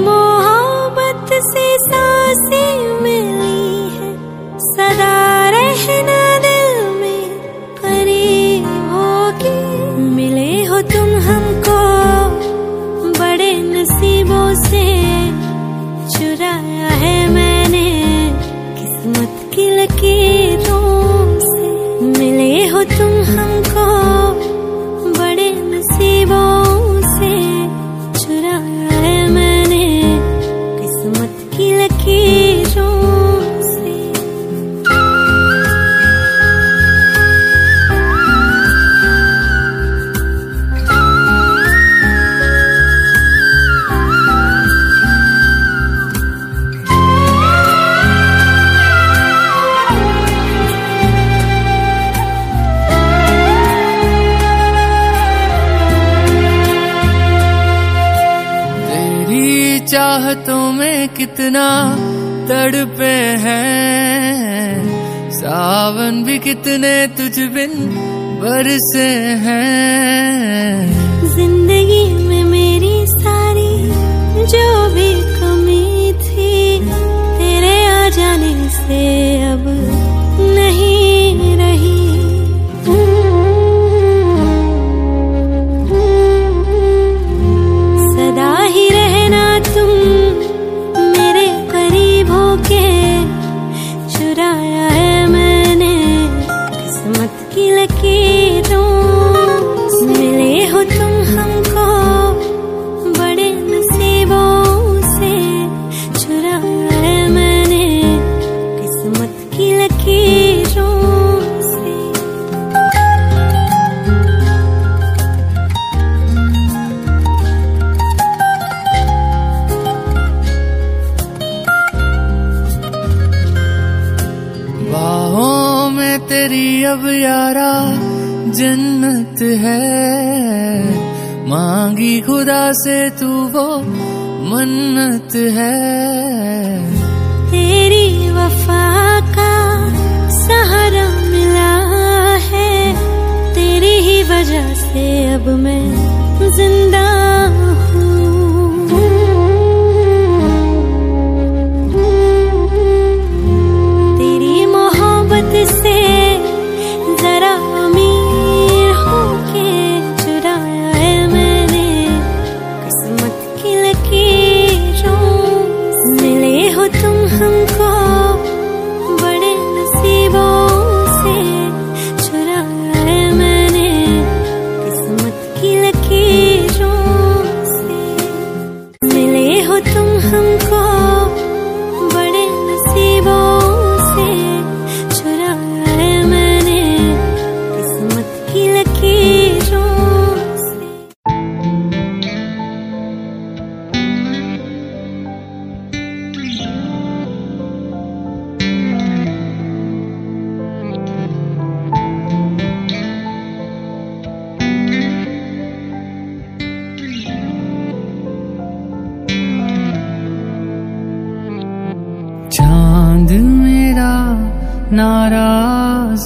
मोहब्बत मिली है। सदा दिल में मिले हो तुम हमको बड़े नसीबों से। चुराया है मैंने किस्मत की लकीरों से। मिले हो तुम हमको कितना तड़पे हैं। सावन भी कितने तुझ बिन बरसे हैं। ज़िंदगी में मेरी सारी जो भी कमी थी, तेरे आ जाने से अब तेरी अब यारा जन्नत है। मांगी खुदा से तू वो मन्नत है। तेरी वफा का सहारा मिला है। तेरी ही वजह से अब मैं ज़िंदा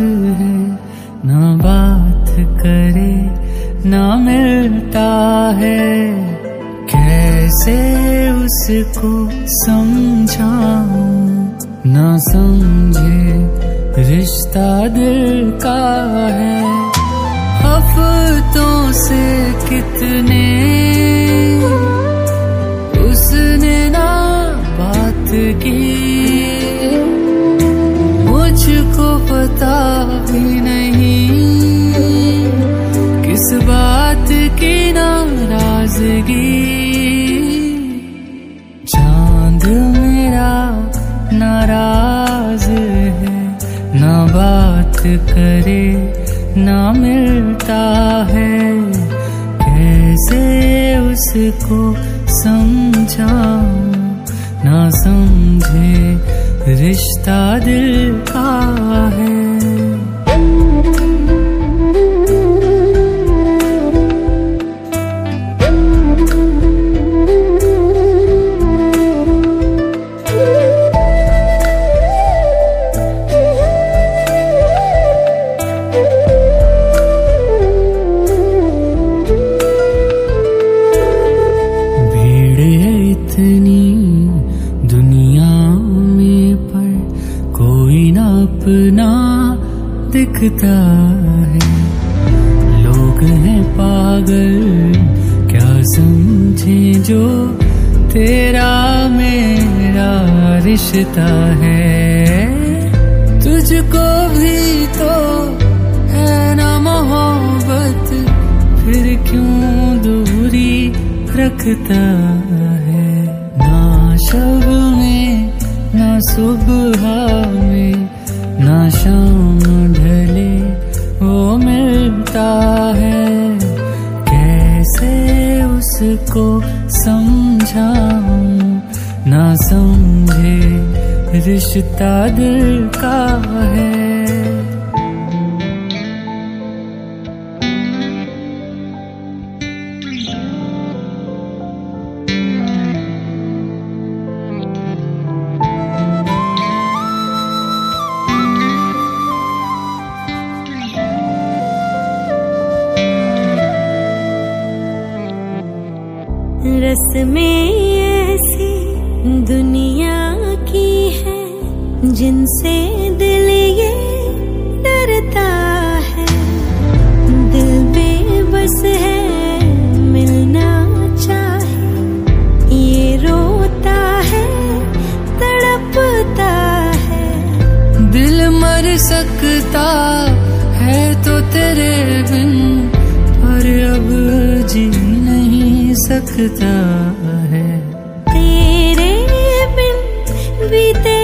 है, ना बात करे, ना मिलता है। कैसे उसको समझाऊं? ना समझे रिश्ता दिल का है। हफ्तों से कितने उसने ना बात की? मुझको पता नाराज़गी चाँद मेरा नाराज़ है, ना बात करे, ना मिलता है। किसको समझाऊं? ना समझे, रिश्ता दिल का है। अपना दिखता है। लोग हैं पागल, क्या समझे जो तेरा मेरा रिश्ता है? तुझको भी तो ना मोहब्बत, फिर क्यों दूरी रखता है? ना शब में, ना सुबह में, ना शाम ढले वो मिलता है। कैसे उसको समझाऊं? ना समझे रिश्ता दिल का है। रस्में ऐसी दुनिया की है जिनसे दिल सकता है। तेरे बिन बीते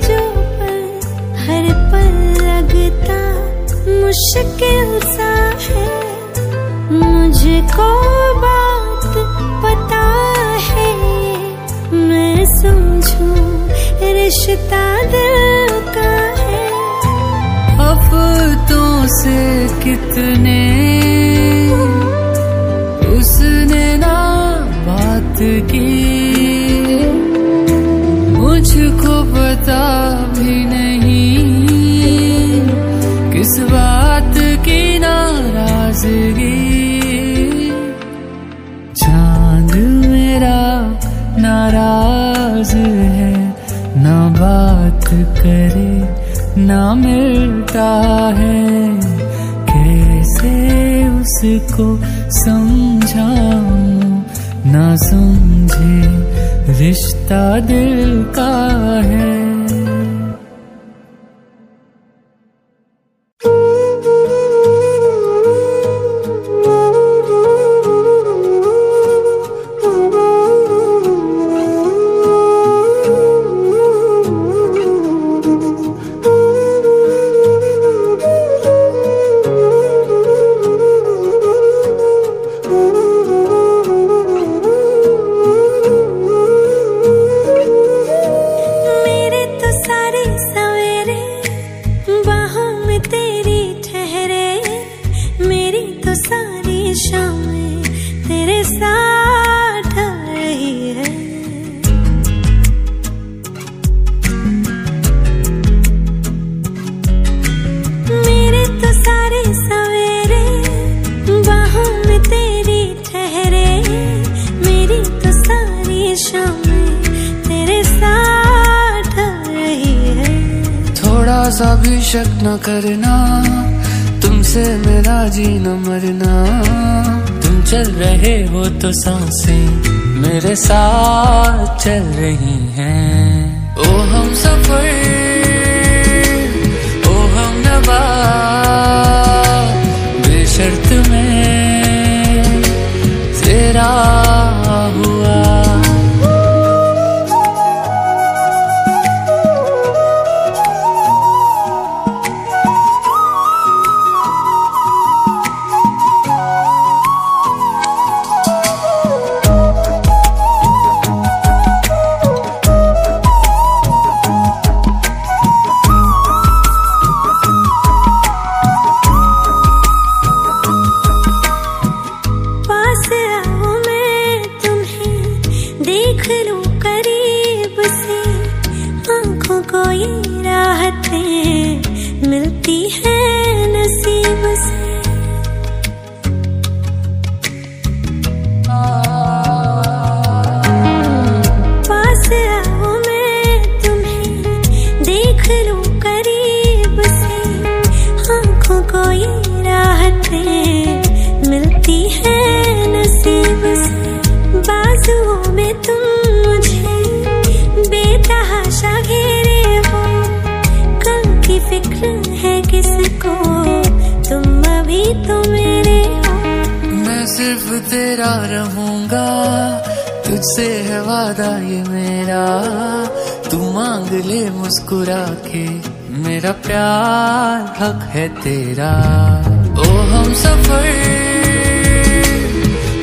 जो पल हर पल लगता मुश्किल सा है। मुझको बात पता है मैं समझूं रिश्ता दिल का है। हफ्तों से कितने नाराज़ है, ना बात करे, ना मिलता है। कैसे उसको समझाऊं, ना समझे, रिश्ता दिल का है। भी शक न करना। तुमसे मेरा जी न मरना। तुम चल रहे हो तो साँसें मेरे साथ चल रही हैं। ओ हम सफ़र कोई राहतें मिलती है नसीब से। पास मैं तुम्हें, देख करीब से। आँखों को राहतें मिलती है सिर्फ़ तेरा रहूँगा, तुझसे है वादा ये मेरा। तू मांग ले मुस्कुरा के, मेरा प्यार, हक है तेरा। ओ हम सफ़र,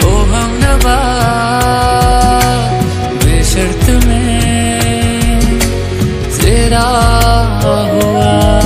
ओ हम नवा, बेशर्त में तेरा हुआ।